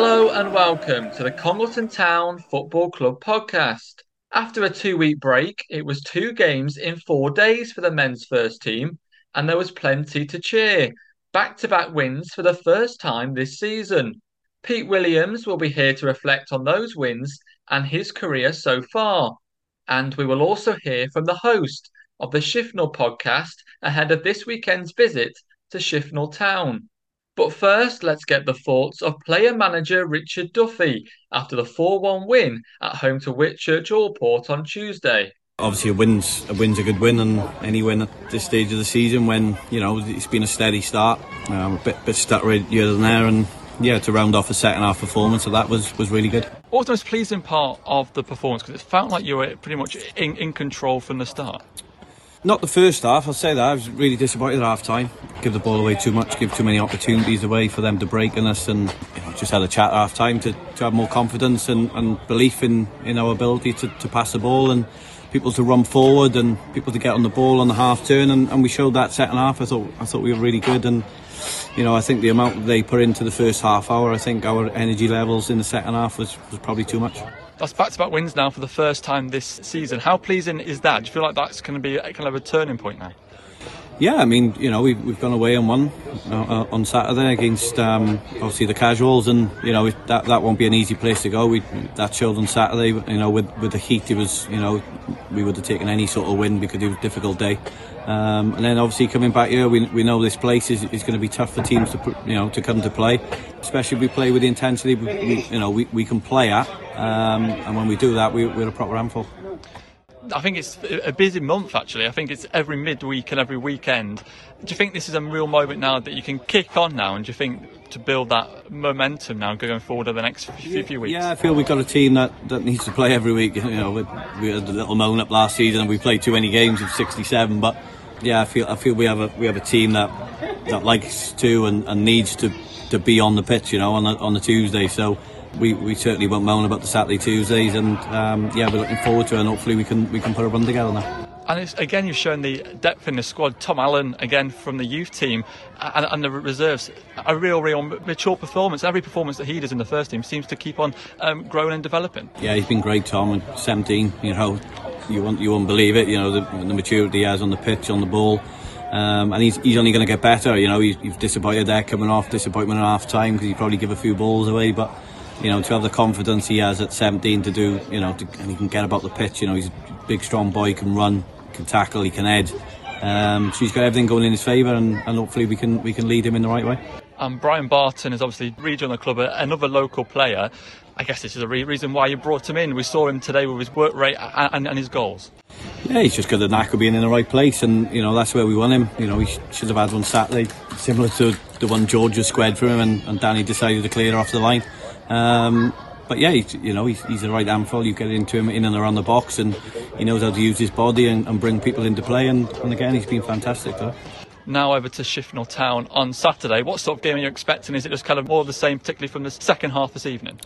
Hello and welcome to the Congleton Town Football Club podcast. After a two week break, it was two games in four days for the men's first team, and there was plenty to cheer. Back to back wins for the first time this season. Pete Williams will be here to reflect on those wins and his career so far. And we will also hear from the host of the Shifnal podcast ahead of this weekend's visit to Shifnal Town. But first, let's get the thoughts of player manager Richard Duffy after the 4 1 win at home to Whitchurch Alport on Tuesday. Obviously, a win's a win's a good win, and any win at this stage of the season, when you know it's been a steady start, um, a bit bit stutter here and there, and yeah, to round off a second half performance of that was was really good. What was the most pleasing part of the performance? Because it felt like you were pretty much in, in control from the start. Not the first half, I'll say that. I was really disappointed at half time. Give the ball away too much, give too many opportunities away for them to break in us, and you know, just had a chat at half time to, to have more confidence and, and belief in, in our ability to, to pass the ball and people to run forward and people to get on the ball on the half turn, and, and we showed that second half. I thought I thought we were really good, and you know I think the amount they put into the first half hour, I think our energy levels in the second half was, was probably too much. That's back-to-back wins now for the first time this season. How pleasing is that? Do you feel like that's going to be a, kind of a turning point now? Yeah, I mean, you know, we've, we've gone away and won uh, on Saturday against um, obviously the casuals, and you know that that won't be an easy place to go. We that showed on Saturday. You know, with with the heat, it was you know we would have taken any sort of win because it was a difficult day. Um, and then obviously coming back here, we, we know this place is, is going to be tough for teams to you know to come to play, especially if we play with the intensity we, we you know we, we can play at. Um, and when we do that, we, we're a proper handful. I think it's a busy month actually. I think it's every midweek and every weekend. Do you think this is a real moment now that you can kick on now? And do you think to build that momentum now going forward over the next few, few weeks? Yeah, I feel we've got a team that, that needs to play every week. You know, we, we had a little moan up last season and we played too many games of 67, but yeah, I feel I feel we have a we have a team that that likes to and, and needs to to be on the pitch. You know, on the on the Tuesday. So we, we certainly won't moan about the Saturday Tuesdays, and um, yeah, we're looking forward to it, and hopefully we can we can put a run together now. And it's, again, you've shown the depth in the squad. Tom Allen, again, from the youth team and, and, the reserves, a real, real mature performance. Every performance that he does in the first team seems to keep on um, growing and developing. Yeah, he's been great, Tom. 17, you know, you won't, you won't believe it, you know, the, the maturity he has on the pitch, on the ball. Um, and he's, he's only going to get better. You know, he's, he's disappointed there coming off, disappointment at half time because he probably give a few balls away. But you know, to have the confidence he has at 17 to do, you know, to, and he can get about the pitch. You know, he's a big, strong boy, can run, can tackle, he can head. Um, so he's got everything going in his favour, and, and hopefully we can we can lead him in the right way. Um, Brian Barton is obviously regional club, another local player. I guess this is a re- reason why you brought him in. We saw him today with his work rate and, and, and, his goals. Yeah, he's just got the knack of being in the right place, and you know that's where we want him. You know, he should have had one Saturday, similar to the one George just squared for him, and, and Danny decided to clear off the line. Um, but yeah, he's, you know, he's, he's the right handful. You get into him in and around the box, and he knows how to use his body and, and bring people into play. And, and again, he's been fantastic. Though. Now over to Shifnal Town on Saturday. What sort of game are you expecting? Is it just kind of more of the same, particularly from the second half this evening?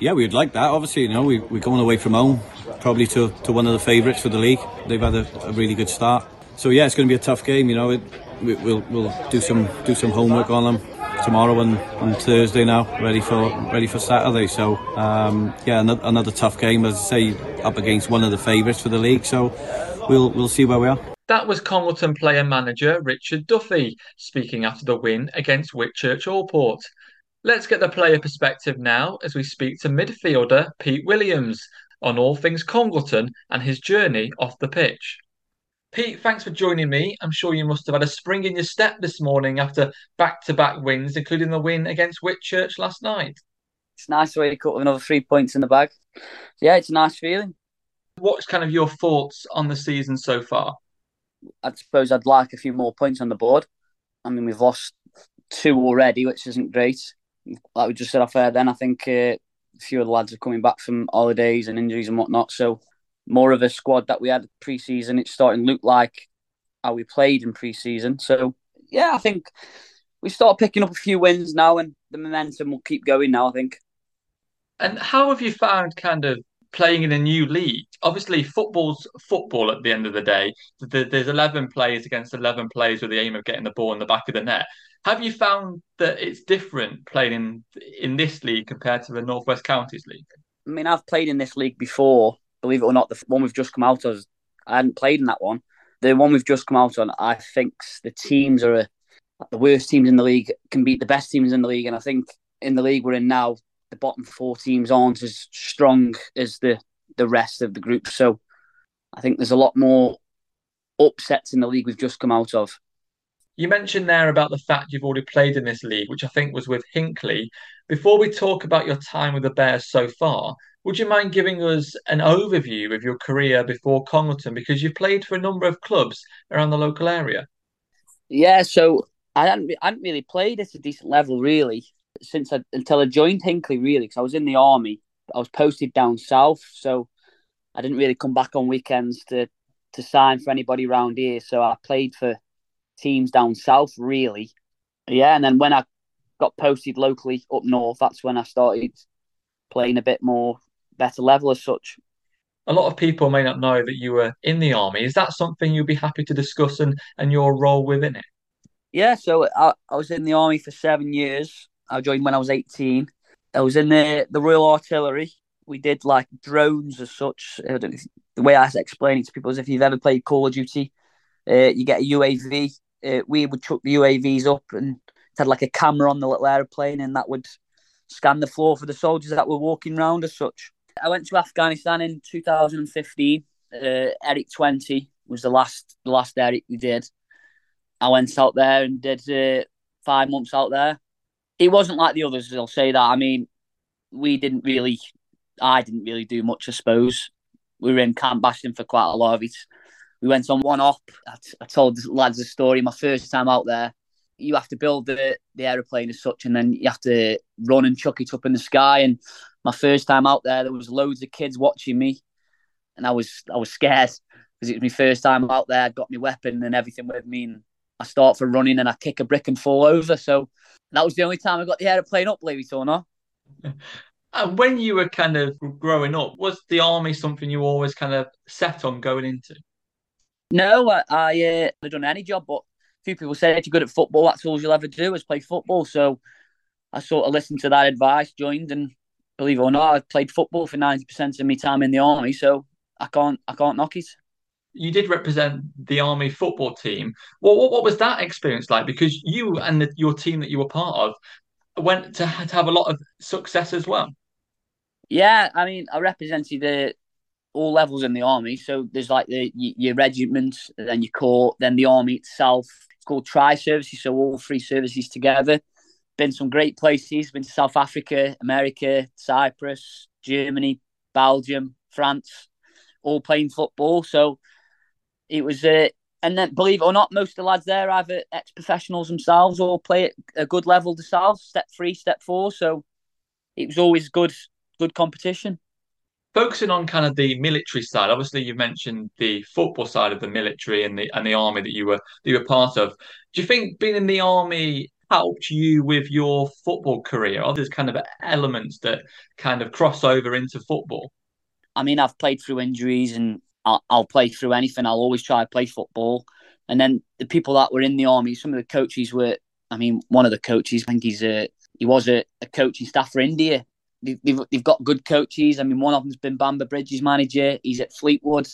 Yeah, we'd like that. Obviously, you know, we, we're going away from home, probably to, to one of the favourites for the league. They've had a, a, really good start. So yeah, it's going to be a tough game. You know, it, we, will we'll do some do some homework on them tomorrow and, and Thursday now, ready for ready for Saturday. So um, yeah, another, another tough game, as I say, up against one of the favourites for the league. So we'll we'll see where we are. That was Congleton player manager Richard Duffy speaking after the win against Whitchurch Alport. Let's get the player perspective now as we speak to midfielder Pete Williams on all things Congleton and his journey off the pitch. Pete, thanks for joining me. I'm sure you must have had a spring in your step this morning after back to back wins, including the win against Whitchurch last night. It's nice way to wake up with another three points in the bag. Yeah, it's a nice feeling. What's kind of your thoughts on the season so far? I suppose I'd like a few more points on the board. I mean, we've lost two already, which isn't great. Like we just said off air, then I think uh, a few of the lads are coming back from holidays and injuries and whatnot. So more of a squad that we had pre-season. It's starting to look like how we played in pre-season. So yeah, I think we start picking up a few wins now, and the momentum will keep going now. I think. And how have you found kind of playing in a new league. Obviously, football's football at the end of the day. There's 11 players against 11 players with the aim of getting the ball in the back of the net. Have you found that it's different playing in in this league compared to the Northwest Counties League? I mean, I've played in this league before. Believe it or not, the one we've just come out of, I hadn't played in that one. The one we've just come out on, I think the teams are a, the worst teams in the league can beat the best teams in the league, and I think in the league we're in now, the bottom four teams aren't as strong as the the rest of the group. So I think there's a lot more upsets in the league we've just come out of. You mentioned there about the fact you've already played in this league, which I think was with Hinckley. Before we talk about your time with the Bears so far, would you mind giving us an overview of your career before Congleton? Because you've played for a number of clubs around the local area. Yeah, so I hadn't, I hadn't really played at a decent level, really since I, until I joined Hinckley, really, because I was in the army. I was posted down south, so I didn't really come back on weekends to to sign for anybody around here. So I played for teams down south, really. Yeah, and then when I got posted locally up north, that's when I started playing a bit more better level as such. A lot of people may not know that you were in the army. Is that something you'd be happy to discuss and, and your role within it? Yeah, so I, I was in the army for seven years. I joined when I was 18. I was in the, the Royal Artillery. We did like drones as such. the way I explain it to people is if you've ever played Call of Duty, uh, you get a UAV. Uh, we would chuck the UAVs up and had like a camera on the little airplane and that would scan the floor for the soldiers that were walking around as such. I went to Afghanistan in 2015. Uh, Eric 20 was the last the last Eric we did. I went out there and did uh, five months out there it wasn't like the others. I'll say that. I mean, we didn't really, I didn't really do much. I suppose we were in Camp Bastion for quite a lot of it. We went on one op. I, t- I told lads a story. My first time out there, you have to build the the aeroplane as such, and then you have to run and chuck it up in the sky. And my first time out there, there was loads of kids watching me, and I was I was scared because it was my first time out there. I'd got my weapon and everything with me, and I start for running and I kick a brick and fall over. So that was the only time I got the aeroplane up, believe it or not. And when you were kind of growing up, was the army something you always kind of set on going into? No, I, I uh, I've done any job, but a few people say if you're good at football, that's all you'll ever do is play football. So I sort of listened to that advice, joined, and believe it or not, I played football for ninety percent of my time in the army. So I can't, I can't knock it you did represent the army football team. What what, what was that experience like? Because you and the, your team that you were part of went to, to have a lot of success as well. Yeah, I mean, I represented the all levels in the army. So there's like the your regiment, then your corps, then the army itself. It's called tri services, so all three services together. Been some great places. Been to South Africa, America, Cyprus, Germany, Belgium, France, all playing football. So it was uh, and then believe it or not, most of the lads there are either ex professionals themselves or play at a good level themselves, step three, step four. So it was always good, good competition. Focusing on kind of the military side, obviously you mentioned the football side of the military and the and the army that you were that you were part of. Do you think being in the army helped you with your football career? Are there kind of elements that kind of cross over into football? I mean, I've played through injuries and I'll, I'll play through anything. I'll always try to play football. And then the people that were in the army, some of the coaches were. I mean, one of the coaches, I think he's a he was a, a coaching staff for India. They've, they've, got good coaches. I mean, one of them's been Bamber Bridge's manager. He's at Fleetwood.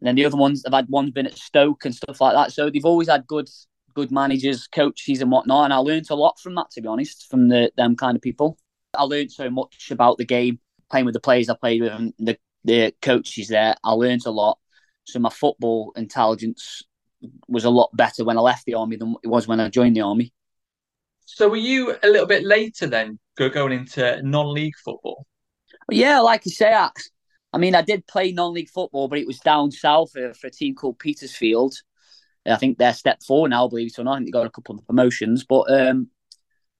And then the other ones, they've had one's been at Stoke and stuff like that. So they've always had good good managers, coaches, and whatnot. And I learned a lot from that, to be honest, from the them kind of people. I learned so much about the game, playing with the players I played with, and the the coaches there. I learned a lot. So my football intelligence was a lot better when I left the army than it was when I joined the army. So were you a little bit later then going into non-league football? Yeah, like you say, I, I mean, I did play non-league football, but it was down south for, for a team called Petersfield. I think they're step four now, believe it or not. I think they got a couple of promotions, but um,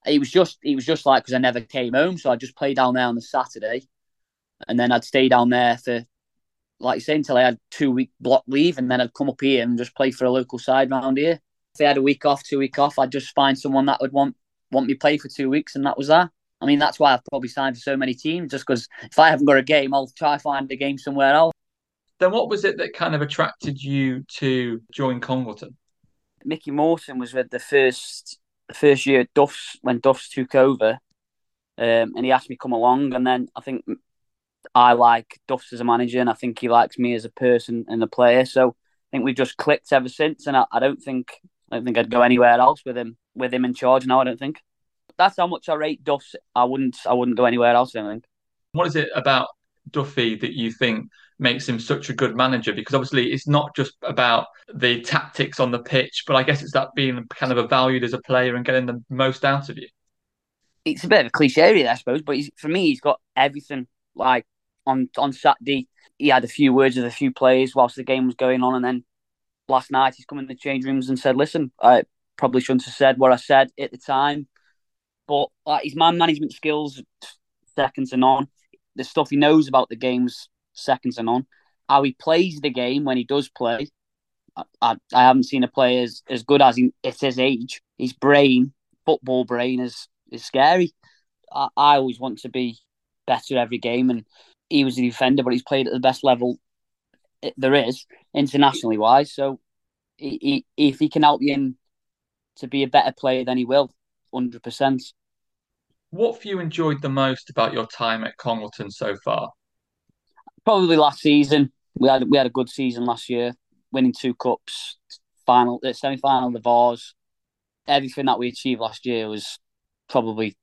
it was just it was just like because I never came home, so I just played down there on the Saturday, and then I'd stay down there for like you say until I had two week block leave, and then I'd come up here and just play for a local side round here. If I had a week off, two week off, I'd just find someone that would want want me play for two weeks, and that was that. I mean, that's why I've probably signed for so many teams, just because if I haven't got a game, I'll try find a game somewhere else. Then what was it that kind of attracted you to join Congleton? Mickey Morton was with the first the first year Duffs when Duffs took over, um, and he asked me to come along. And then I think I like Duffs as a manager, and I think he likes me as a person and a player. So I think we've just clicked ever since. And I, I don't think I don't think I'd go anywhere else with him with him in charge now. I don't think that's how much I rate Duffs. I wouldn't I wouldn't go anywhere else. I think. What is it about Duffy that you think makes him such a good manager? Because obviously it's not just about the tactics on the pitch, but I guess it's that being kind of valued as a player and getting the most out of you. It's a bit of a cliche, I suppose, but for me, he's got everything. Like on on Saturday, he had a few words with a few players whilst the game was going on, and then last night he's come in the change rooms and said, "Listen, I probably shouldn't have said what I said at the time, but like, his man management skills, second to none. The stuff he knows about the games, second to none. How he plays the game when he does play, I, I, I haven't seen a player as, as good as him at his age. His brain, football brain, is is scary. I, I always want to be better every game, and he was a defender, but he's played at the best level there is internationally wise. So he, he, if he can help you in to be a better player, then he will, hundred percent. What have you enjoyed the most about your time at Congleton so far? Probably last season. We had we had a good season last year, winning two cups, final, uh, semi final, the Vase. Everything that we achieved last year was probably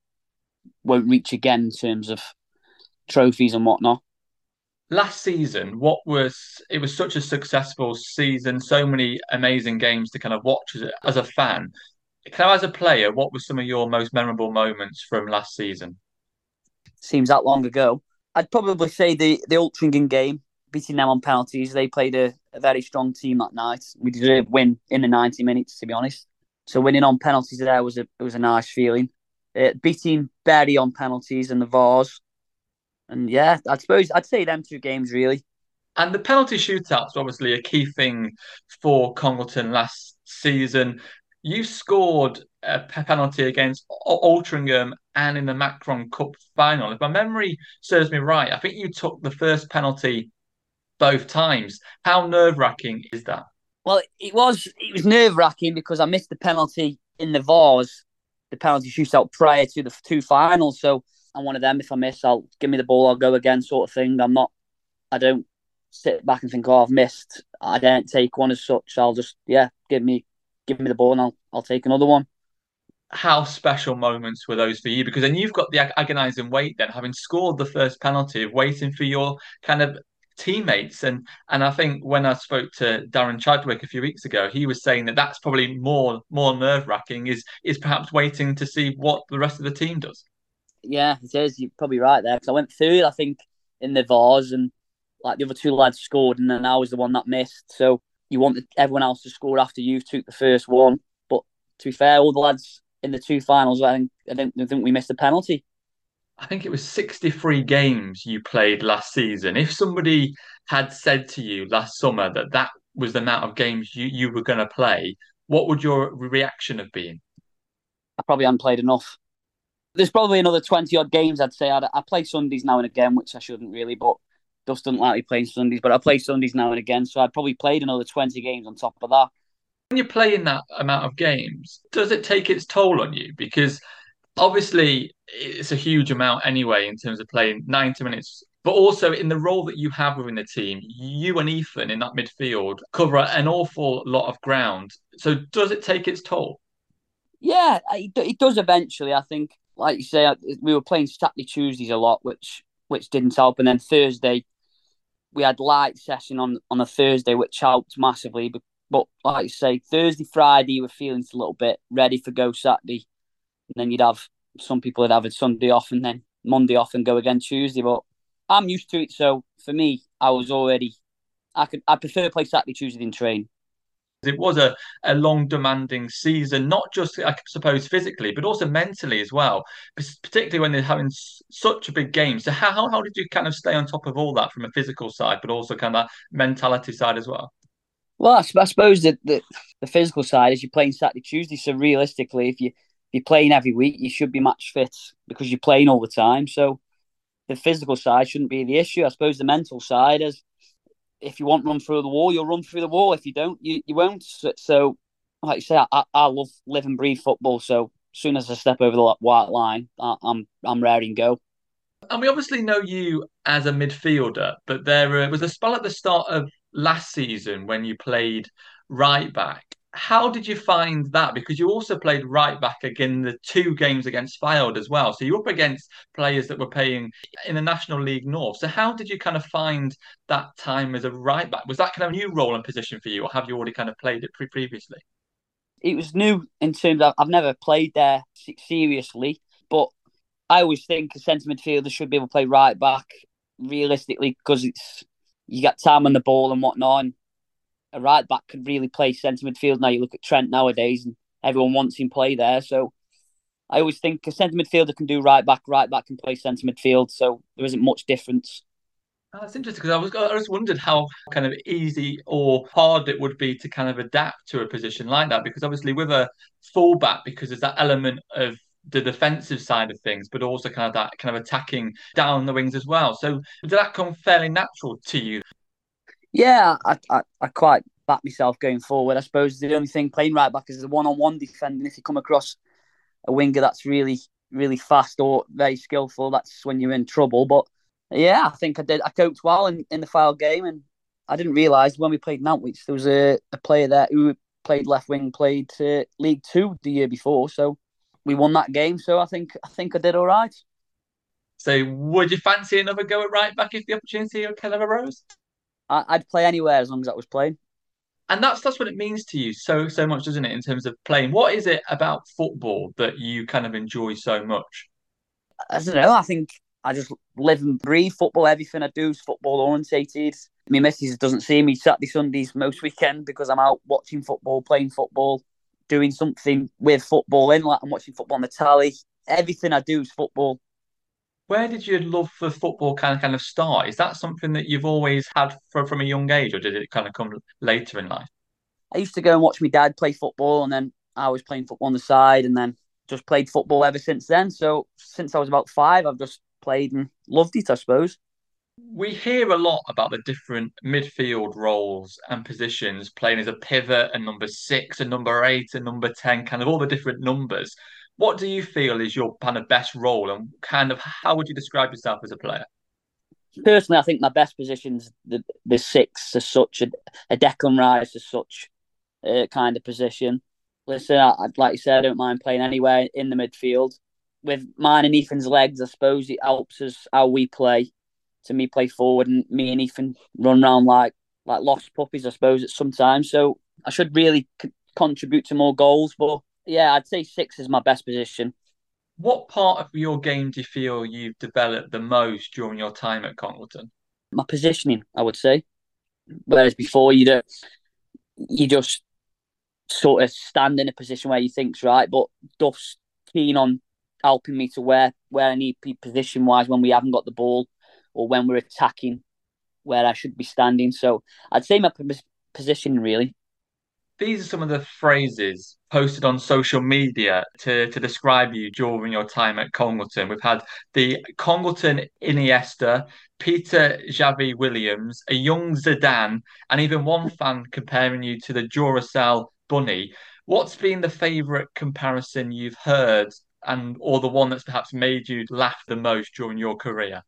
won't reach again in terms of trophies and whatnot. Last season, what was it was such a successful season, so many amazing games to kind of watch as a, as a fan. Kind of as a player, what were some of your most memorable moments from last season? Seems that long ago. I'd probably say the the Altrincham game, beating them on penalties. They played a, a very strong team that night. We deserved win in the ninety minutes, to be honest. So winning on penalties there was a was a nice feeling. Uh, beating Bury on penalties and the Vase and yeah, I suppose I'd say them two games really. And the penalty shootouts were obviously a key thing for Congleton last season. You scored a penalty against Altrincham and in the Macron Cup final. If my memory serves me right, I think you took the first penalty both times. How nerve wracking is that? Well, it was it was nerve wracking because I missed the penalty in the Vase, the penalty shootout prior to the two finals. So I'm one of them. If I miss, I'll give me the ball. I'll go again, sort of thing. I'm not. I don't sit back and think, oh, I've missed. I don't take one as such. I'll just yeah, give me give me the ball and I'll I'll take another one. How special moments were those for you? Because then you've got the agonising wait, then having scored the first penalty, of waiting for your kind of teammates and and I think when I spoke to Darren Chadwick a few weeks ago he was saying that that's probably more more nerve wracking is is perhaps waiting to see what the rest of the team does yeah, it is. You're probably right there because I went third, I think, in the Vase, and like the other two lads scored, and then I was the one that missed. So you wanted everyone else to score after you took the first one. But to be fair, all the lads in the two finals, I think I don't think we missed a penalty. I think it was 63 games you played last season. If somebody had said to you last summer that that was the amount of games you, you were going to play, what would your reaction have been? I probably hadn't played enough there's probably another 20 odd games I'd say. I'd, I play Sundays now and again, which I shouldn't really, but Duffs doesn't like me playing Sundays, but I play Sundays now and again. So I'd probably played another 20 games on top of that. When you're playing that amount of games, does it take its toll on you? Because obviously it's a huge amount anyway in terms of playing 90 minutes but also in the role that you have within the team, you and Ethan in that midfield cover an awful lot of ground. So does it take its toll? Yeah, it does eventually. I think like you say, we were playing Saturday Tuesdays a lot, which which didn't help. And then Thursday, we had light session on on a Thursday, which helped massively. But, but like you say, Thursday, Friday, you were feeling a little bit ready for go Saturday. And then you'd have some people would have a Sunday off and then Monday off and go again Tuesday. But I'm used to it, so for me, I was already. I could. I prefer to play Saturday, Tuesday than train. It was a, a long demanding season, not just, I suppose, physically, but also mentally as well, particularly when they're having such a big game. So, how, how did you kind of stay on top of all that from a physical side, but also kind of that mentality side as well? Well, I, I suppose that the, the physical side is you're playing Saturday, Tuesday. So, realistically, if you you're playing every week, you should be match fit because you're playing all the time. So the physical side shouldn't be the issue. I suppose the mental side is if you want run through the wall, you'll run through the wall. If you don't, you, you won't. So, so like I say, I, I love live and breathe football. So as soon as I step over the white line, I, I'm I'm to go. And we obviously know you as a midfielder, but there uh, was a spell at the start of last season when you played right back. How did you find that? Because you also played right back again the two games against Fylde as well. So you're up against players that were playing in the National League North. So how did you kind of find that time as a right back? Was that kind of a new role and position for you, or have you already kind of played it pre- previously? It was new in terms of I've never played there seriously, but I always think a centre midfielder should be able to play right back realistically because it's you got time on the ball and whatnot. And a right back could really play centre midfield. Now you look at Trent nowadays, and everyone wants him play there. So I always think a centre midfielder can do right back, right back can play centre midfield. So there isn't much difference. Oh, that's interesting because I was I just wondered how kind of easy or hard it would be to kind of adapt to a position like that because obviously with a fullback because there's that element of the defensive side of things, but also kind of that kind of attacking down the wings as well. So did that come fairly natural to you? Yeah, I, I, I quite back myself going forward. I suppose the only thing playing right back is the one on one defending. If you come across a winger that's really, really fast or very skillful, that's when you're in trouble. But yeah, I think I did. I coped well in, in the final game, and I didn't realise when we played Nantwich there was a, a player there who played left wing, played uh, League Two the year before. So we won that game. So I think I think I did all right. So would you fancy another go at right back if the opportunity kind of arose? I, would play anywhere as long as I was playing. And that's that's what it means to you so so much, doesn't it? In terms of playing, what is it about football that you kind of enjoy so much? I don't know. I think I just live and breathe football. Everything I do is football orientated. My missus doesn't see me Saturday, Sundays, most weekend because I'm out watching football, playing football doing something with football in, like I'm watching football on the tally. Everything I do is football. Where did your love for football kind of kind of start? Is that something that you've always had from, from a young age, or did it kind of come later in life? I used to go and watch my dad play football, and then I was playing football on the side, and then just played football ever since then. So since I was about five, I've just played and loved it, I suppose we hear a lot about the different midfield roles and positions playing as a pivot and number six and number eight and number 10, kind of all the different numbers. What do you feel is your kind of best role and kind of how would you describe yourself as a player? Personally, I think my best position's the, the six as such, a, a Declan Rice as such uh, kind of position. Listen, I, like you said, I don't mind playing anywhere in the midfield. With mine and Ethan's legs, I suppose it helps us how we play to me play forward and me and Ethan run around like like lost puppies, I suppose, at some time. So I should really c- contribute to more goals. But yeah, I'd say six is my best position. What part of your game do you feel you've developed the most during your time at Congleton? My positioning, I would say. Whereas before, you don't, you just sort of stand in a position where you think's right. But Duff's keen on helping me to where where I need to be position wise when we haven't got the ball or when we're attacking where I should be standing. So I'd say my position really. These are some of the phrases posted on social media to, to describe you during your time at Congleton. We've had the Congleton Iniesta, Peter Xavi Williams, a young Zidane, and even one fan comparing you to the Duracell bunny. What's been the favourite comparison you've heard and or the one that's perhaps made you laugh the most during your career?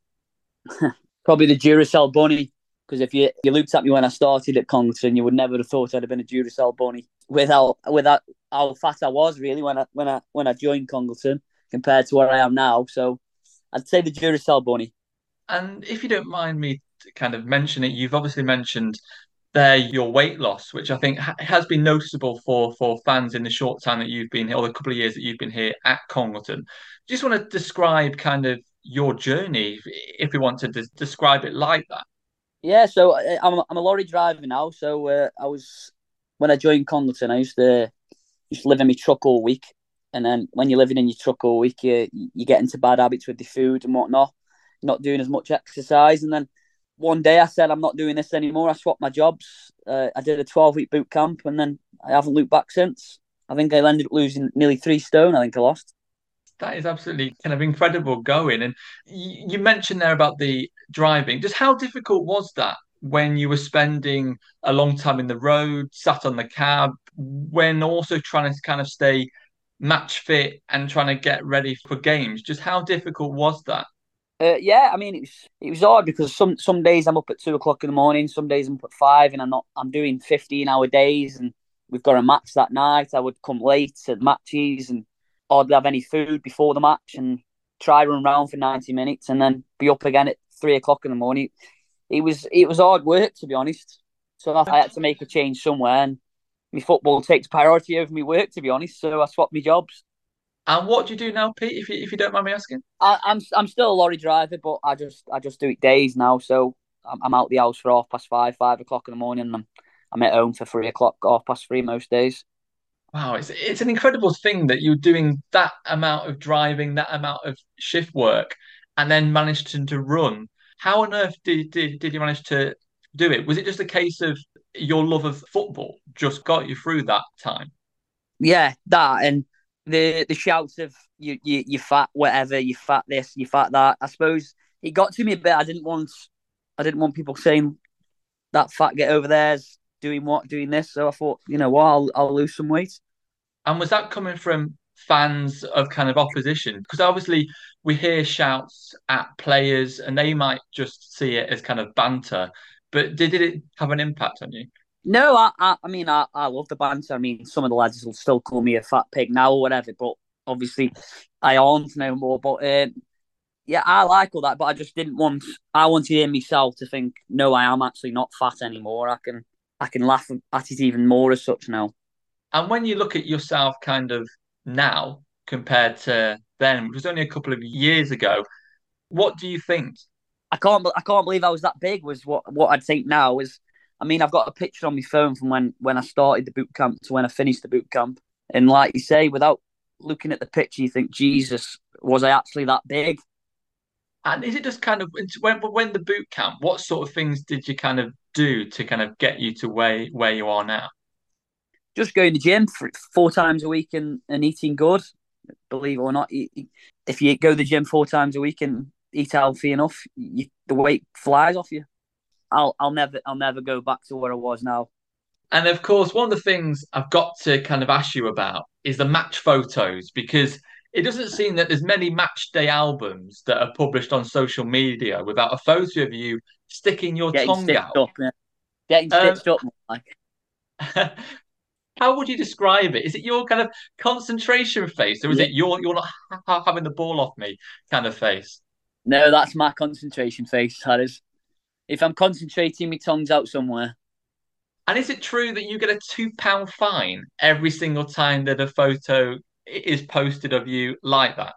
Probably the Duracell bunny. Because if you, you looked at me when I started at Congleton, you would never have thought I'd have been a Duracell bunny. Without without how fat I was really when I when I when I joined Congleton compared to where I am now. So I'd say the Duracell bunny. And if you don't mind me kind of mentioning you've obviously mentioned there your weight loss, which I think ha- has been noticeable for for fans in the short time that you've been here, or the couple of years that you've been here at Congleton. Just want to describe kind of your journey, if we want to de- describe it like that. Yeah, so uh, I'm I'm a lorry driver now. So uh, I was when I joined Congleton, I used to to live in my truck all week, and then when you're living in your truck all week, you you get into bad habits with the food and whatnot, not doing as much exercise, and then one day I said I'm not doing this anymore. I swapped my jobs. Uh, I did a 12 week boot camp, and then I haven't looked back since. I think I ended up losing nearly three stone. I think I lost. That is absolutely kind of incredible going. And you mentioned there about the driving. Just how difficult was that when you were spending a long time in the road, sat on the cab, when also trying to kind of stay match fit and trying to get ready for games? Just how difficult was that? Uh, yeah, I mean it was it was hard because some some days I'm up at two o'clock in the morning, some days I'm up at five, and I'm not I'm doing fifteen hour days, and we've got a match that night. I would come late to matches and hardly have any food before the match, and try run around for ninety minutes, and then be up again at three o'clock in the morning. It was it was hard work to be honest. So I had to make a change somewhere, and my football takes priority over my work to be honest. So I swapped my jobs. And what do you do now, Pete? If you, if you don't mind me asking, I, am I'm, I'm still a lorry driver, but I just I just do it days now. So I'm, I'm out the house for half past five, five o'clock in the morning, and I'm I'm at home for three o'clock, half past three most days. Wow, it's it's an incredible thing that you're doing that amount of driving, that amount of shift work, and then managed to, to run. How on earth did, did did you manage to do it? Was it just a case of your love of football just got you through that time? Yeah, that and the the shouts of you you you fat whatever you fat this you fat that. I suppose it got to me a bit. I didn't want I didn't want people saying that fat get over there's doing what doing this. So I thought you know what I'll I'll lose some weight. And was that coming from fans of kind of opposition? Because obviously we hear shouts at players and they might just see it as kind of banter. But did, did it have an impact on you? No, I, I, I mean, I, I love the banter. I mean, some of the lads will still call me a fat pig now or whatever, but obviously I aren't no more. But um, yeah, I like all that, but I just didn't want. I wanted in myself to think, no, I am actually not fat anymore. I can, I can laugh at it even more as such now. And when you look at yourself, kind of now compared to then, which was only a couple of years ago, what do you think? I can't, I can't believe I was that big. Was what what I'd think now is I mean, I've got a picture on my phone from when when I started the boot camp to when I finished the boot camp, and like you say, without looking at the picture, you think, Jesus, was I actually that big? And is it just kind of when when the boot camp? What sort of things did you kind of do to kind of get you to where where you are now? Just going to gym four times a week and, and eating good. Believe it or not, if you go to the gym four times a week and eat healthy enough, you, the weight flies off you. I'll I'll never I'll never go back to where I was now. And of course, one of the things I've got to kind of ask you about is the match photos because it doesn't seem that there's many match day albums that are published on social media without a photo of you sticking your Getting tongue out. Up, yeah. Getting um, stitched um, up, like. How would you describe it? Is it your kind of concentration face, or is yeah. it your you're not having the ball off me kind of face? No, that's my concentration face. That is if I'm concentrating, my tongue's out somewhere. And is it true that you get a two pound fine every single time that a photo is posted of you like that?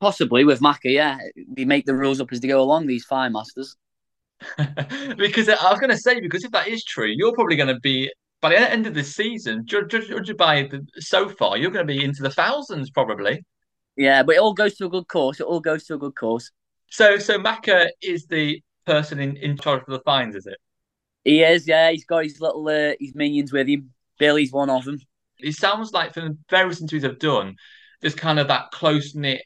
Possibly with Macca, yeah. They make the rules up as they go along, these fine masters. because I was going to say, because if that is true, you're probably going to be, by the end of the season, judged by the, so far, you're going to be into the thousands probably. Yeah, but it all goes to a good course. It all goes to a good course. So, so Macca is the person in, in charge of the fines, is it? He is, yeah. He's got his little uh, his minions with him. Billy's one of them. It sounds like from the various interviews I've done, there's kind of that close knit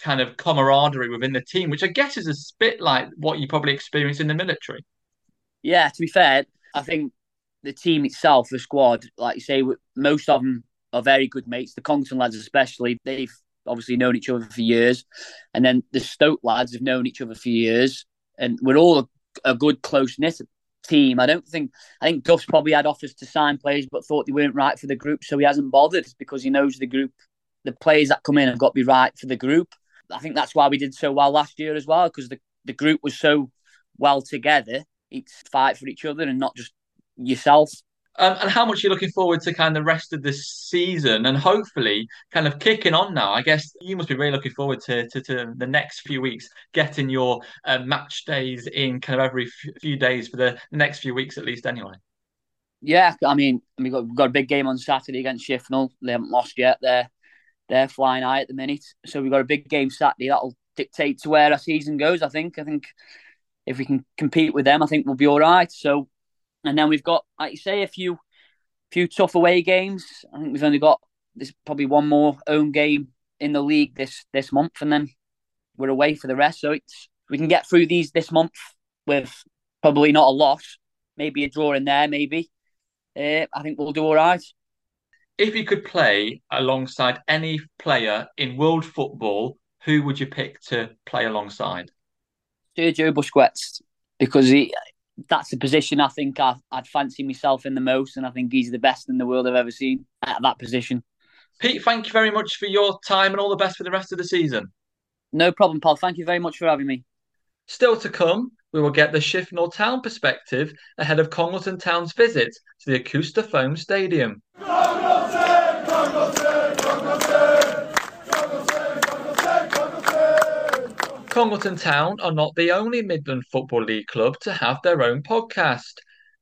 kind of camaraderie within the team, which I guess is a bit like what you probably experience in the military. Yeah, to be fair, I think the team itself, the squad, like you say, most of them are very good mates. The Congleton lads, especially, they've obviously known each other for years, and then the Stoke lads have known each other for years and we're all a, a good close knit team. I don't think I think Duff's probably had offers to sign players, but thought they weren't right for the group, so he hasn't bothered because he knows the group, the players that come in have got to be right for the group. I think that's why we did so well last year as well because the the group was so well together. It's fight for each other and not just yourself. Um, and how much you're looking forward to kind of the rest of the season and hopefully kind of kicking on now? I guess you must be really looking forward to, to, to the next few weeks, getting your uh, match days in kind of every f- few days for the next few weeks at least, anyway. Yeah, I mean, we've got, we've got a big game on Saturday against Shifnal. They haven't lost yet. They're, they're flying high at the minute. So we've got a big game Saturday. That'll dictate to where our season goes, I think. I think if we can compete with them, I think we'll be all right. So and then we've got, like you say, a few few tough away games. I think we've only got this probably one more own game in the league this this month, and then we're away for the rest. So it's we can get through these this month with probably not a loss, maybe a draw in there, maybe. Uh, I think we'll do all right. If you could play alongside any player in world football, who would you pick to play alongside? Sergio Busquets, because he, that's the position I think I, would fancy myself in the most, and I think he's the best in the world I've ever seen at that position. Pete, thank you very much for your time and all the best for the rest of the season. No problem, Paul. Thank you very much for having me. Still to come, we will get the Shifnal Town perspective ahead of Congleton Town's visit to the Acoustafoam Stadium. Congleton Town are not the only Midland Football League club to have their own podcast.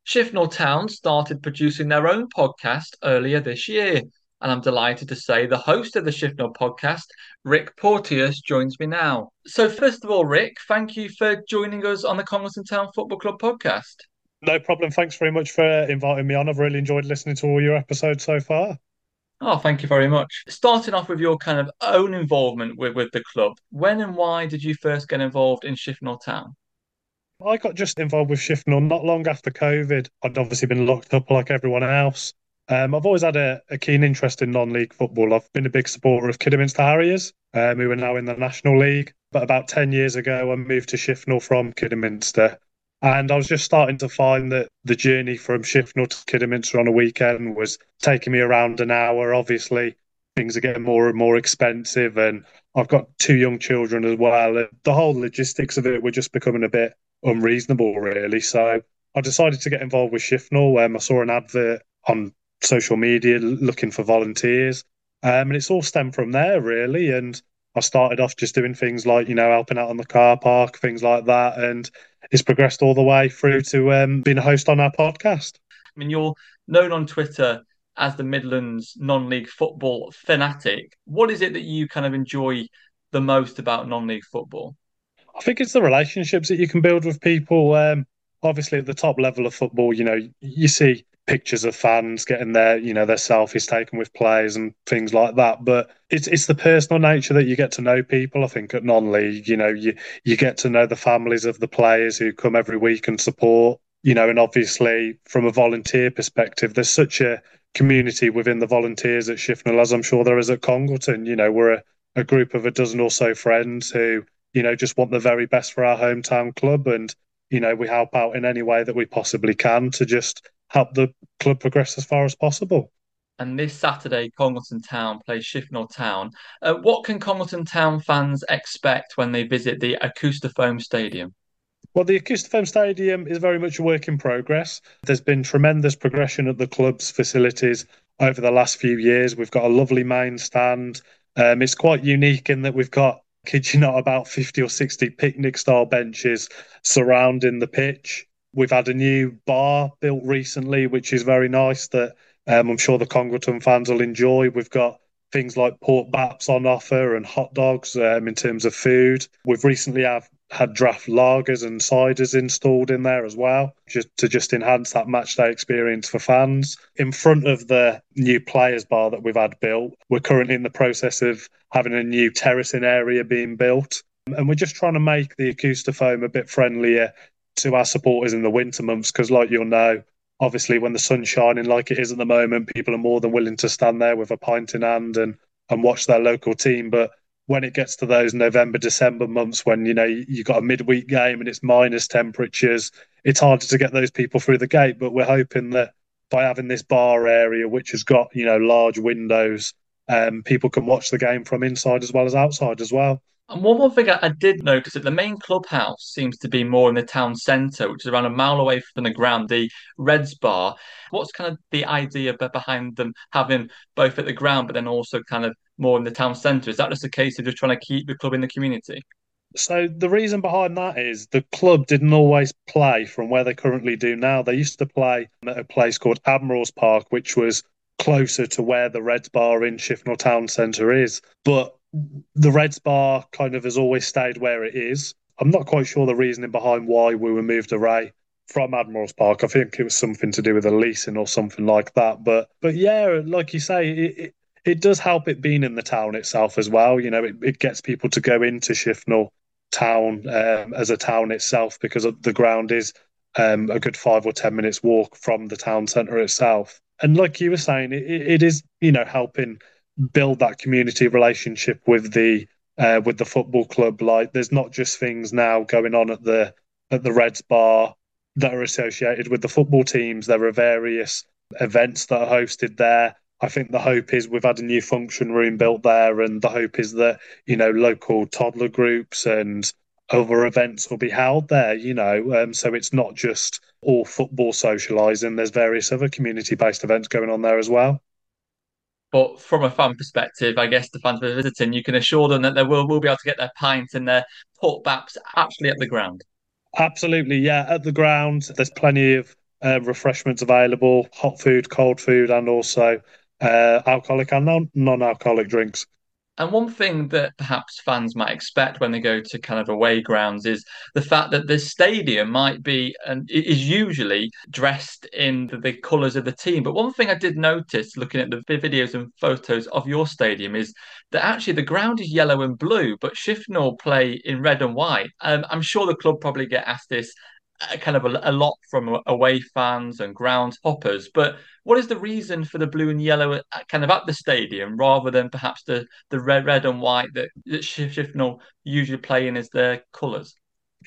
Shifnal Town started producing their own podcast earlier this year, and I'm delighted to say the host of the Shifnal podcast, Ric Porteous, joins me now. So, first of all, Ric, thank you for joining us on the Congleton Town Football Club podcast. No problem. Thanks very much for inviting me on. I've really enjoyed listening to all your episodes so far. Oh, thank you very much. Starting off with your kind of own involvement with, with the club, when and why did you first get involved in Shifnal Town? I got just involved with Shifnal not long after COVID. I'd obviously been locked up like everyone else. Um, I've always had a, a, keen interest in non-league football. I've been a big supporter of Kidderminster Harriers, um, who are now in the National League. But about 10 years ago, I moved to Shifnal from Kidderminster. And I was just starting to find that the journey from Shifnal to Kidderminster on a weekend was taking me around an hour. Obviously, things are getting more and more expensive, and I've got two young children as well. The whole logistics of it were just becoming a bit unreasonable, really. So I decided to get involved with Shifnal. Um, I saw an advert on social media looking for volunteers, um, and it's all stemmed from there, really. And I started off just doing things like, you know, helping out on the car park, things like that. And it's progressed all the way through to um, being a host on our podcast. I mean, you're known on Twitter as the Midlands non league football fanatic. What is it that you kind of enjoy the most about non league football? I think it's the relationships that you can build with people. Um, obviously, at the top level of football, you know, you see pictures of fans getting their you know their selfies taken with players and things like that but it's it's the personal nature that you get to know people i think at non-league you know you you get to know the families of the players who come every week and support you know and obviously from a volunteer perspective there's such a community within the volunteers at Shifnal as i'm sure there is at congleton you know we're a, a group of a dozen or so friends who you know just want the very best for our hometown club and you know we help out in any way that we possibly can to just help the club progress as far as possible. And this Saturday, Congleton Town plays Shifnal Town. Uh, what can Congleton Town fans expect when they visit the Acoustafoam Stadium? Well, the Acoustafoam Stadium is very much a work in progress. There's been tremendous progression at the club's facilities over the last few years. We've got a lovely main stand. Um, it's quite unique in that we've got, kid you not, about 50 or 60 picnic style benches surrounding the pitch. We've had a new bar built recently, which is very nice that um, I'm sure the Congleton fans will enjoy. We've got things like pork baps on offer and hot dogs um, in terms of food. We've recently have had draft lagers and ciders installed in there as well, just to just enhance that match day experience for fans. In front of the new players bar that we've had built, we're currently in the process of having a new terracing area being built. And we're just trying to make the Acoustafoam a bit friendlier to our supporters in the winter months because, like you'll know, obviously when the sun's shining like it is at the moment, people are more than willing to stand there with a pint in hand and and watch their local team. But when it gets to those November, December months when you know you've got a midweek game and it's minus temperatures, it's harder to get those people through the gate. But we're hoping that by having this bar area, which has got you know large windows, um, people can watch the game from inside as well as outside as well. And one more thing I, I, did notice that the main clubhouse seems to be more in the town centre, which is around a mile away from the ground, the Reds Bar. What's kind of the idea behind them having both at the ground, but then also kind of more in the town centre? Is that just a case of just trying to keep the club in the community? So the reason behind that is the club didn't always play from where they currently do now. They used to play at a place called Admiral's Park, which was closer to where the Reds Bar in Shifnal Town Centre is. But the Reds bar kind of has always stayed where it is. I'm not quite sure the reasoning behind why we were moved away from Admirals Park. I think it was something to do with the leasing or something like that. But but yeah, like you say, it, it, it does help it being in the town itself as well. You know, it, it gets people to go into Shifnal town um, as a town itself because the ground is um, a good five or ten minutes walk from the town centre itself. And like you were saying, it, it is you know helping build that community relationship with the uh, with the football club. Like there's not just things now going on at the at the Reds bar that are associated with the football teams. There are various events that are hosted there. I think the hope is we've had a new function room built there, and the hope is that you know local toddler groups and other events will be held there. You know, um, so it's not just all football socialising. There's various other community-based events going on there as well. But from a fan perspective, I guess the fans who are visiting, you can assure them that they will, will be able to get their pints and their putbacks actually at the ground. Absolutely, yeah. At the ground, there's plenty of uh, refreshments available hot food, cold food, and also uh, alcoholic and non alcoholic drinks. And one thing that perhaps fans might expect when they go to kind of away grounds is the fact that the stadium might be and is usually dressed in the, the colours of the team. But one thing I did notice looking at the videos and photos of your stadium is that actually the ground is yellow and blue, but Shifnal play in red and white. Um, I'm sure the club probably get asked this kind of a, a, lot from away fans and ground hoppers. But what is the reason for the blue and yellow at, kind of at the stadium rather than perhaps the, the red, red and white that, that Shifnal usually play in as their colours?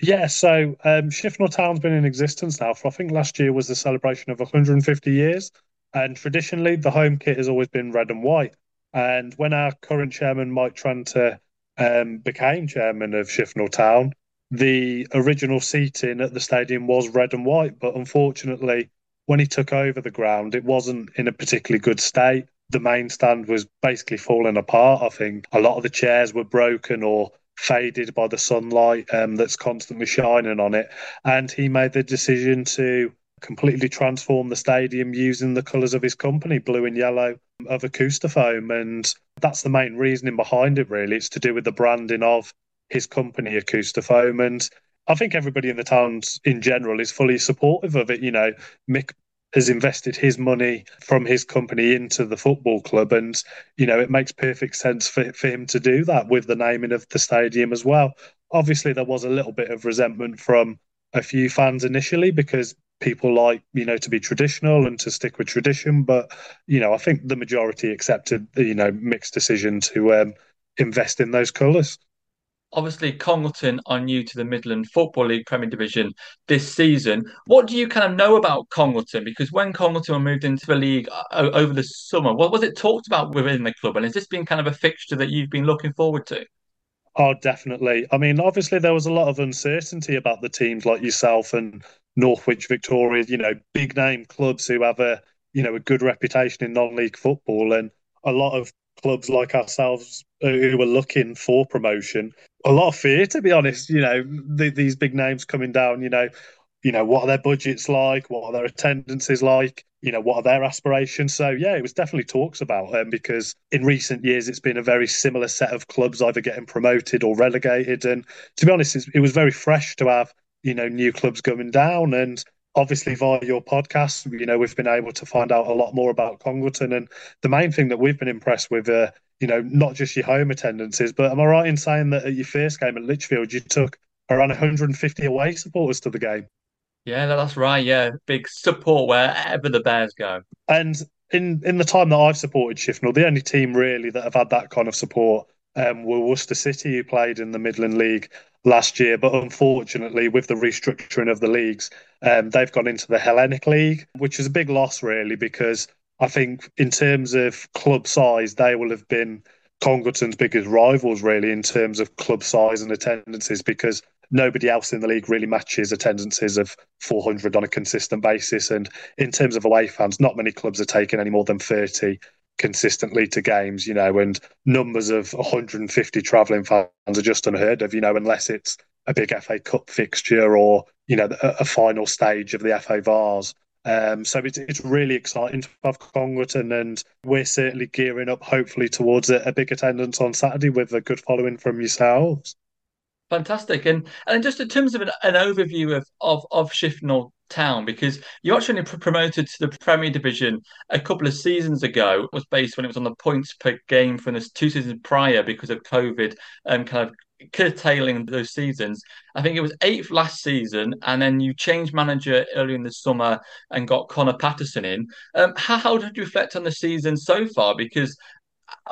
Yeah, so um, Shifnal Town's been in existence now for I think last year was the celebration of 150 years, and traditionally the home kit has always been red and white. And when our current chairman Mike Tranter um, became chairman of Shifnal Town, the original seating at the stadium was red and white, but unfortunately, when he took over the ground, it wasn't in a particularly good state. The main stand was basically falling apart. I think a lot of the chairs were broken or faded by the sunlight um, that's constantly shining on it. And he made the decision to completely transform the stadium using the colours of his company, blue and yellow, of Acoustafoam. And that's the main reasoning behind it, really. It's to do with the branding of his company, Acoustafoam. And I think everybody in the towns in general is fully supportive of it. You know, Mick has invested his money from his company into the football club and you know it makes perfect sense for, for him to do that with the naming of the stadium as well obviously there was a little bit of resentment from a few fans initially because people like you know to be traditional and to stick with tradition but you know i think the majority accepted the, you know Mick's decision to um, invest in those colours obviously Congleton are new to the Midland Football League Premier Division this season. What do you kind of know about Congleton? Because when Congleton moved into the league uh, over the summer, what was it talked about within the club? And has this been kind of a fixture that you've been looking forward to? Oh, definitely. I mean, obviously there was a lot of uncertainty about the teams like yourself and Northwich Victoria, you know, big name clubs who have a, you know, a good reputation in non-league football and a lot of clubs like ourselves who were looking for promotion. A lot of fear, to be honest. You know, the, these big names coming down. You know, you know what are their budgets like? What are their attendances like? You know, what are their aspirations? So yeah, it was definitely talks about them because in recent years it's been a very similar set of clubs either getting promoted or relegated. And to be honest, it was very fresh to have you know new clubs coming down and obviously via your podcast, you know, we've been able to find out a lot more about Congleton. And the main thing that we've been impressed with, uh, you know, not just your home attendances, but am I right in saying that at your first game at Lichfield, you took around 150 away supporters to the game? Yeah, that's right. Yeah, big support wherever the Bears go. And in in the time that I've supported Shifnal, the only team really that have had that kind of support um, were Worcester City, who played in the Midland League last year. But unfortunately, with the restructuring of the leagues, um, they've gone into the Hellenic League, which is a big loss, really, because I think in terms of club size, they will have been Congleton's biggest rivals, really, in terms of club size and attendances, because nobody else in the league really matches attendances of 400 on a consistent basis. And in terms of away fans, not many clubs are taking any more than 30 consistently to games, you know, and numbers of 150 travelling fans are just unheard of, you know, unless it's a big FA Cup fixture or, you know, a, a final stage of the FA Vase. Um, so it's, it's really exciting to have Congleton, and we're certainly gearing up, hopefully, towards a, a big attendance on Saturday with a good following from yourselves. Fantastic, and and just in terms of an, an overview of of of Shifnal Town because you actually promoted to the Premier Division a couple of seasons ago. It was based when it was on the points per game from the two seasons prior because of COVID and um, kind of curtailing those seasons. I think it was eighth last season, and then you changed manager early in the summer and got Connor Patterson in. Um, how, how did you reflect on the season so far? Because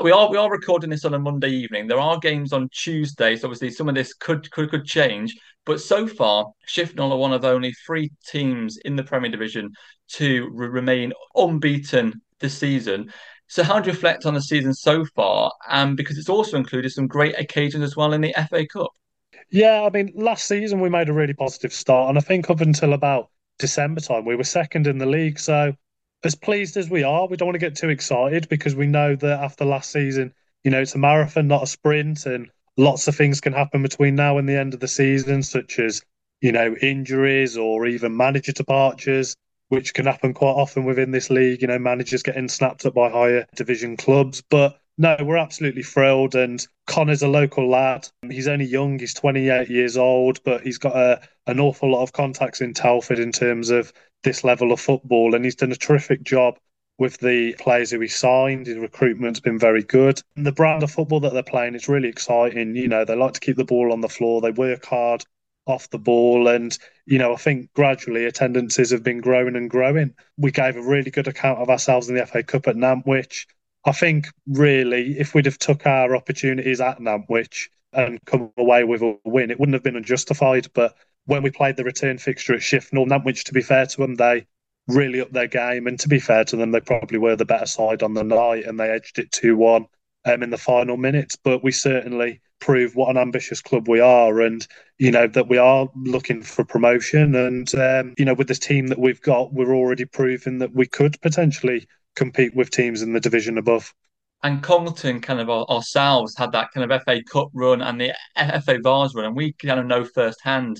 we are we are recording this on a Monday evening. There are games on Tuesday, so obviously some of this could could could change. But so far, Shifnal are one of only three teams in the Premier Division to re- remain unbeaten this season. So, how do you reflect on the season so far? And because it's also included some great occasions as well in the FA Cup. Yeah, I mean, last season we made a really positive start, and I think up until about December time we were second in the league. So, as pleased as we are, we don't want to get too excited because we know that after last season, you know, it's a marathon, not a sprint, and lots of things can happen between now and the end of the season, such as you know injuries or even manager departures which can happen quite often within this league. You know, managers getting snapped up by higher division clubs. But no, we're absolutely thrilled. And Connor's a local lad. He's only young, he's 28 years old, but he's got a, an awful lot of contacts in Telford in terms of this level of football. And he's done a terrific job with the players who he signed. His recruitment's been very good. And the brand of football that they're playing, is really exciting. You know, they like to keep the ball on the floor, they work hard off the ball. And, you know, I think gradually attendances have been growing and growing. We gave a really good account of ourselves in the FA Cup at Nantwich. I think really, if we'd have took our opportunities at Nantwich and come away with a win, it wouldn't have been unjustified. But when we played the return fixture at Shifnal, which to be fair to them, they really upped their game. And to be fair to them, they probably were the better side on the night and they edged it 2 1 um, in the final minutes. But we certainly prove what an ambitious club we are and you know that we are looking for promotion and um, you know with this team that we've got we're already proving that we could potentially compete with teams in the division above and Congleton kind of ourselves had that kind of FA Cup run and the FA Vase run and we kind of know firsthand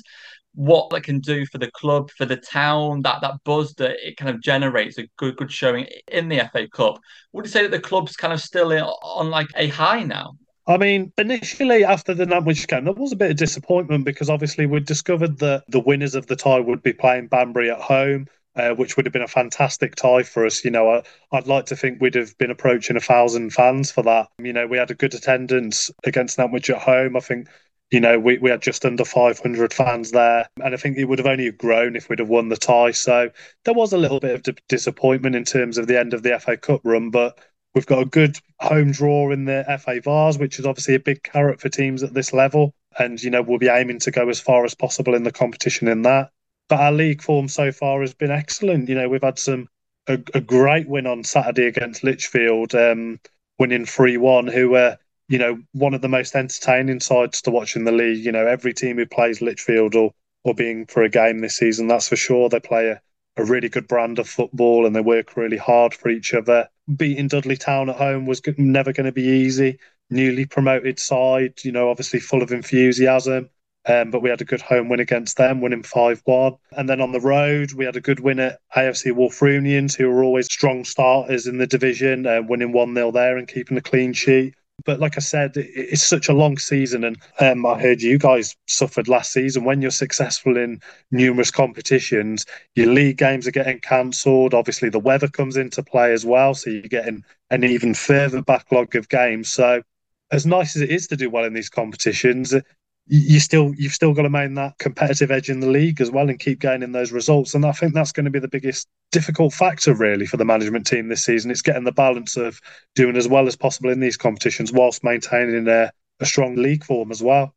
what that can do for the club, for the town, that that buzz that it kind of generates a good good showing in the FA Cup. Would you say that the club's kind of still on like a high now? I mean, initially after the Nantwich game, there was a bit of disappointment because obviously we discovered that the winners of the tie would be playing Banbury at home. Uh, which would have been a fantastic tie for us. You know, I, would like to think we'd have been approaching a thousand fans for that. You know, we had a good attendance against Nantwich at home. I think, you know, we, we had just under 500 fans there. And I think it would have only grown if we'd have won the tie. So there was a little bit of disappointment in terms of the end of the FA Cup run. But We've got a good home draw in the FA Vase, which is obviously a big carrot for teams at this level. And, you know, we'll be aiming to go as far as possible in the competition in that. But our league form so far has been excellent. You know, we've had some a, a great win on Saturday against Lichfield, um, winning 3 1, who were, you know, one of the most entertaining sides to watch in the league. You know, every team who plays Lichfield or, or being for a game this season, that's for sure. They play a, a really good brand of football and they work really hard for each other. Beating Dudley Town at home was never going to be easy. Newly promoted side, you know, obviously full of enthusiasm. Um, but we had a good home win against them, winning 5 1. And then on the road, we had a good win at AFC Wulfrunians, who are always strong starters in the division, uh, winning 1 0 there and keeping a clean sheet. But like I said, it's such a long season, and um, I heard you guys suffered last season. When you're successful in numerous competitions, your league games are getting cancelled. Obviously, the weather comes into play as well, so you're getting an even further backlog of games. So, as nice as it is to do well in these competitions, you still you've still got to maintain that competitive edge in the league as well and keep gaining those results. And I think that's going to be the biggest difficult factor really for the management team this season. It's getting the balance of doing as well as possible in these competitions whilst maintaining a, a strong league form as well.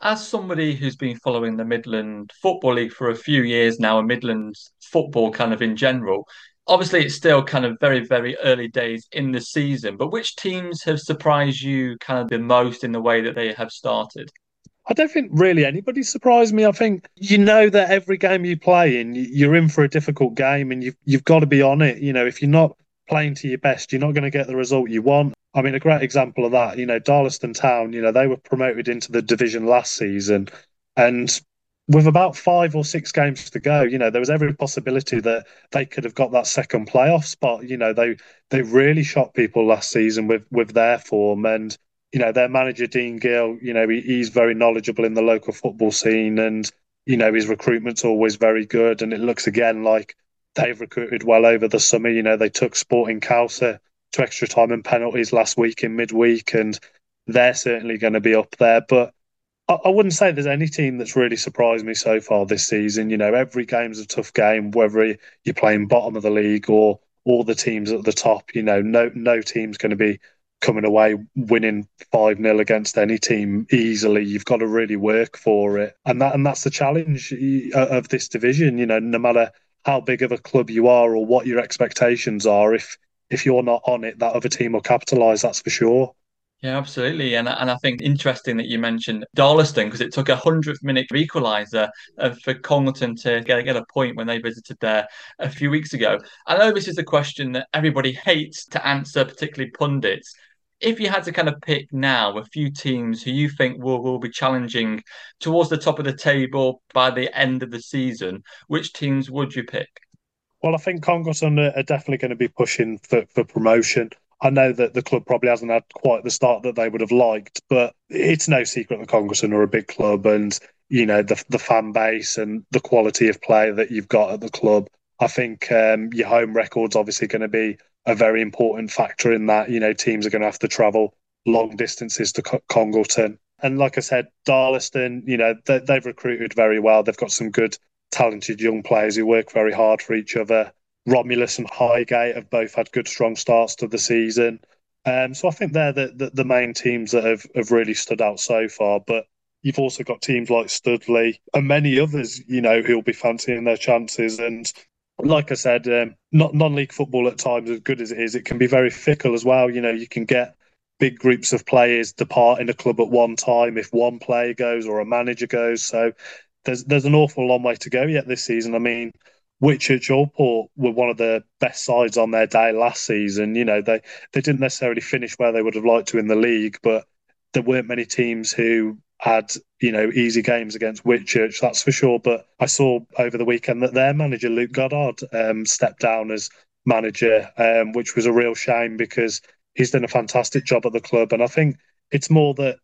As somebody who's been following the Midland Football League for a few years now, and Midland football kind of in general, obviously it's still kind of very very early days in the season but which teams have surprised you kind of the most in the way that they have started I don't think really anybody surprised me. I think you know that every game you play in, you're in for a difficult game, and you've you've got to be on it. You know, if you're not playing to your best, you're not going to get the result you want. I mean, a great example of that, you know, Darlaston Town. You know, they were promoted into the division last season, and with about five or six games to go, you know, there was every possibility that they could have got that second playoff spot. You know, they they really shot people last season with with their form, and you know, their manager Dean Gill, you know, he, he's very knowledgeable in the local football scene, and you know, his recruitment's always very good. And it looks again like they've recruited well over the summer. You know, they took Sporting Khalsa to extra time and penalties last week in midweek, and they're certainly going to be up there. But I, I wouldn't say there's any team that's really surprised me so far this season. You know, every game's a tough game, whether you're playing bottom of the league or all the teams at the top. You know, no no team's going to be coming away winning 5 0 against any team easily. You've got to really work for it. And that and that's the challenge of this division. You know, no matter how big of a club you are or what your expectations are, if if you're not on it, that other team will capitalise, that's for sure. Yeah, absolutely, and and I think interesting that you mentioned Darlaston because it took a hundredth minute equaliser uh, for Congleton to get, get a point when they visited there a few weeks ago. I know this is a question that everybody hates to answer, particularly pundits. If you had to kind of pick now a few teams who you think will, will be challenging towards the top of the table by the end of the season, which teams would you pick? Well, I think Congleton are definitely going to be pushing for, for promotion. I know that the club probably hasn't had quite the start that they would have liked, but it's no secret that Congleton are a big club, and you know the the fan base and the quality of play that you've got at the club. I think um, your home record's obviously going to be a very important factor in that. You know, teams are going to have to travel long distances to Congleton, and like I said, Darlaston, you know, they, they've recruited very well. They've got some good, talented young players who work very hard for each other. Romulus and Highgate have both had good, strong starts to the season. Um, so I think they're the, the, the, main teams that have, have really stood out so far. But you've also got teams like Studley and many others, you know, who'll be fancying their chances. And like I said, um, not non-league football at times, as good as it is, it can be very fickle as well. You know, you can get big groups of players depart in a club at one time if one player goes or a manager goes. So there's there's an awful long way to go yet this season. I mean, Whitchurch Alport were one of the best sides on their day last season. You know, they, they didn't necessarily finish where they would have liked to in the league, but there weren't many teams who had, you know, easy games against Whitchurch, that's for sure. But I saw over the weekend that their manager, Luke Goddard, um, stepped down as manager, um, which was a real shame because he's done a fantastic job at the club. And I think it's more that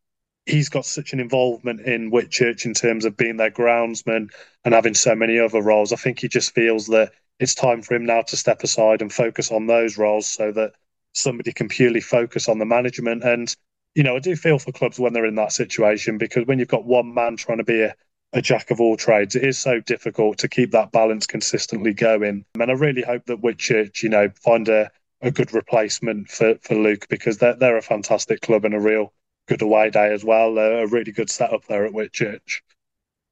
he's got such an involvement in Whitchurch in terms of being their groundsman and having so many other roles. I think he just feels that it's time for him now to step aside and focus on those roles so that somebody can purely focus on the management. And, you know, I do feel for clubs when they're in that situation because when you've got one man trying to be a, a jack of all trades, it is so difficult to keep that balance consistently going. And I really hope that Whitchurch, you know, find a, a good replacement for, for Luke because they're, they're a fantastic club and a real good away day as well. a really good setup there at Whitchurch.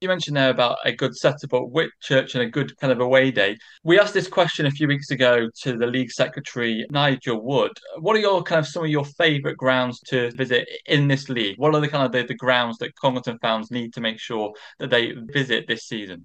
You mentioned there about a good setup at Whitchurch and a good kind of away day. We asked this question a few weeks ago to the league secretary, Nigel Wood. What are your kind of some of your favourite grounds to visit in this league? What are the kind of the, the grounds that Congleton fans need to make sure that they visit this season?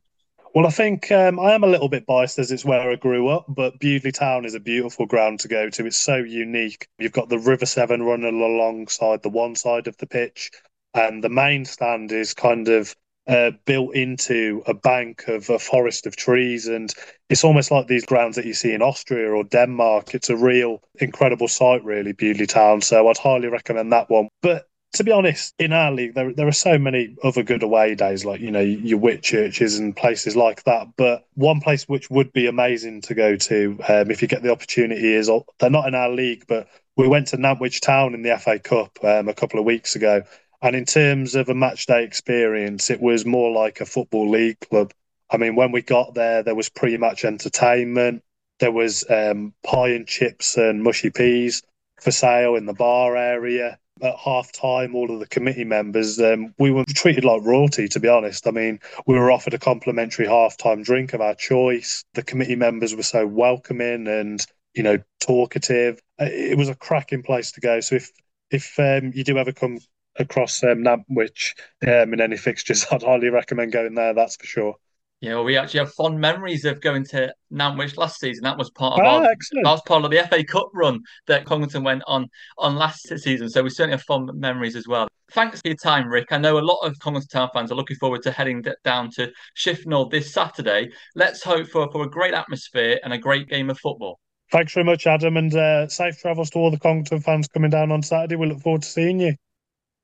Well, I think um, I am a little bit biased as it's where I grew up, but Bewdley Town is a beautiful ground to go to. It's so unique. You've got the River Severn running alongside the one side of the pitch, and the main stand is kind of uh, built into a bank of a forest of trees. And it's almost like these grounds that you see in Austria or Denmark. It's a real incredible site, really, Bewdley Town. So I'd highly recommend that one. But to be honest, in our league, there there are so many other good away days, like you know your Whitchurches and places like that. But one place which would be amazing to go to um, if you get the opportunity is they're not in our league, but we went to Nantwich Town in the FA Cup um, a couple of weeks ago, and in terms of a match day experience, it was more like a football league club. I mean, when we got there, there was pre-match entertainment. There was um, pie and chips and mushy peas for sale in the bar area at half time, all of the committee members, um, we were treated like royalty, to be honest. I mean, we were offered a complimentary half time drink of our choice. The committee members were so welcoming and, you know, talkative. Uh, it was a cracking place to go. So if, if um, you do ever come across um, Nantwich um, in any fixtures, I'd highly recommend going there, that's for sure. Yeah, well, we actually have fond memories of going to Nantwich last season. That was part of oh, our, excellent. that was part of the FA Cup run that Congleton went on on last season. So we certainly have fond memories as well. Thanks for your time, Ric. I know a lot of Congleton Town fans are looking forward to heading down to Shifnal this Saturday. Let's hope for, for a great atmosphere and a great game of football. Thanks very much, Adam, and uh, safe travels to all the Congleton fans coming down on Saturday. We look forward to seeing you.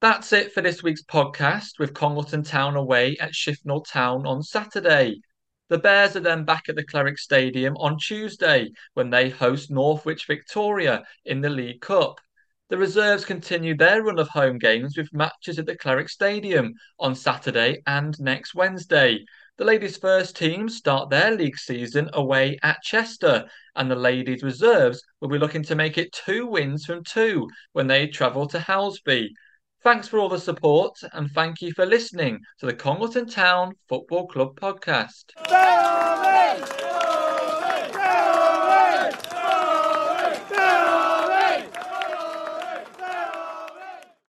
That's it for this week's podcast with Congleton Town away at Shifnal Town on Saturday. The Bears are then back at the Cleric Stadium on Tuesday when they host Northwich Victoria in the League Cup. The reserves continue their run of home games with matches at the Cleric Stadium on Saturday and next Wednesday. The ladies' first team start their league season away at Chester, and the ladies' reserves will be looking to make it two wins from two when they travel to Helsby. Thanks for all the support and thank you for listening to the Congleton Town Football Club podcast.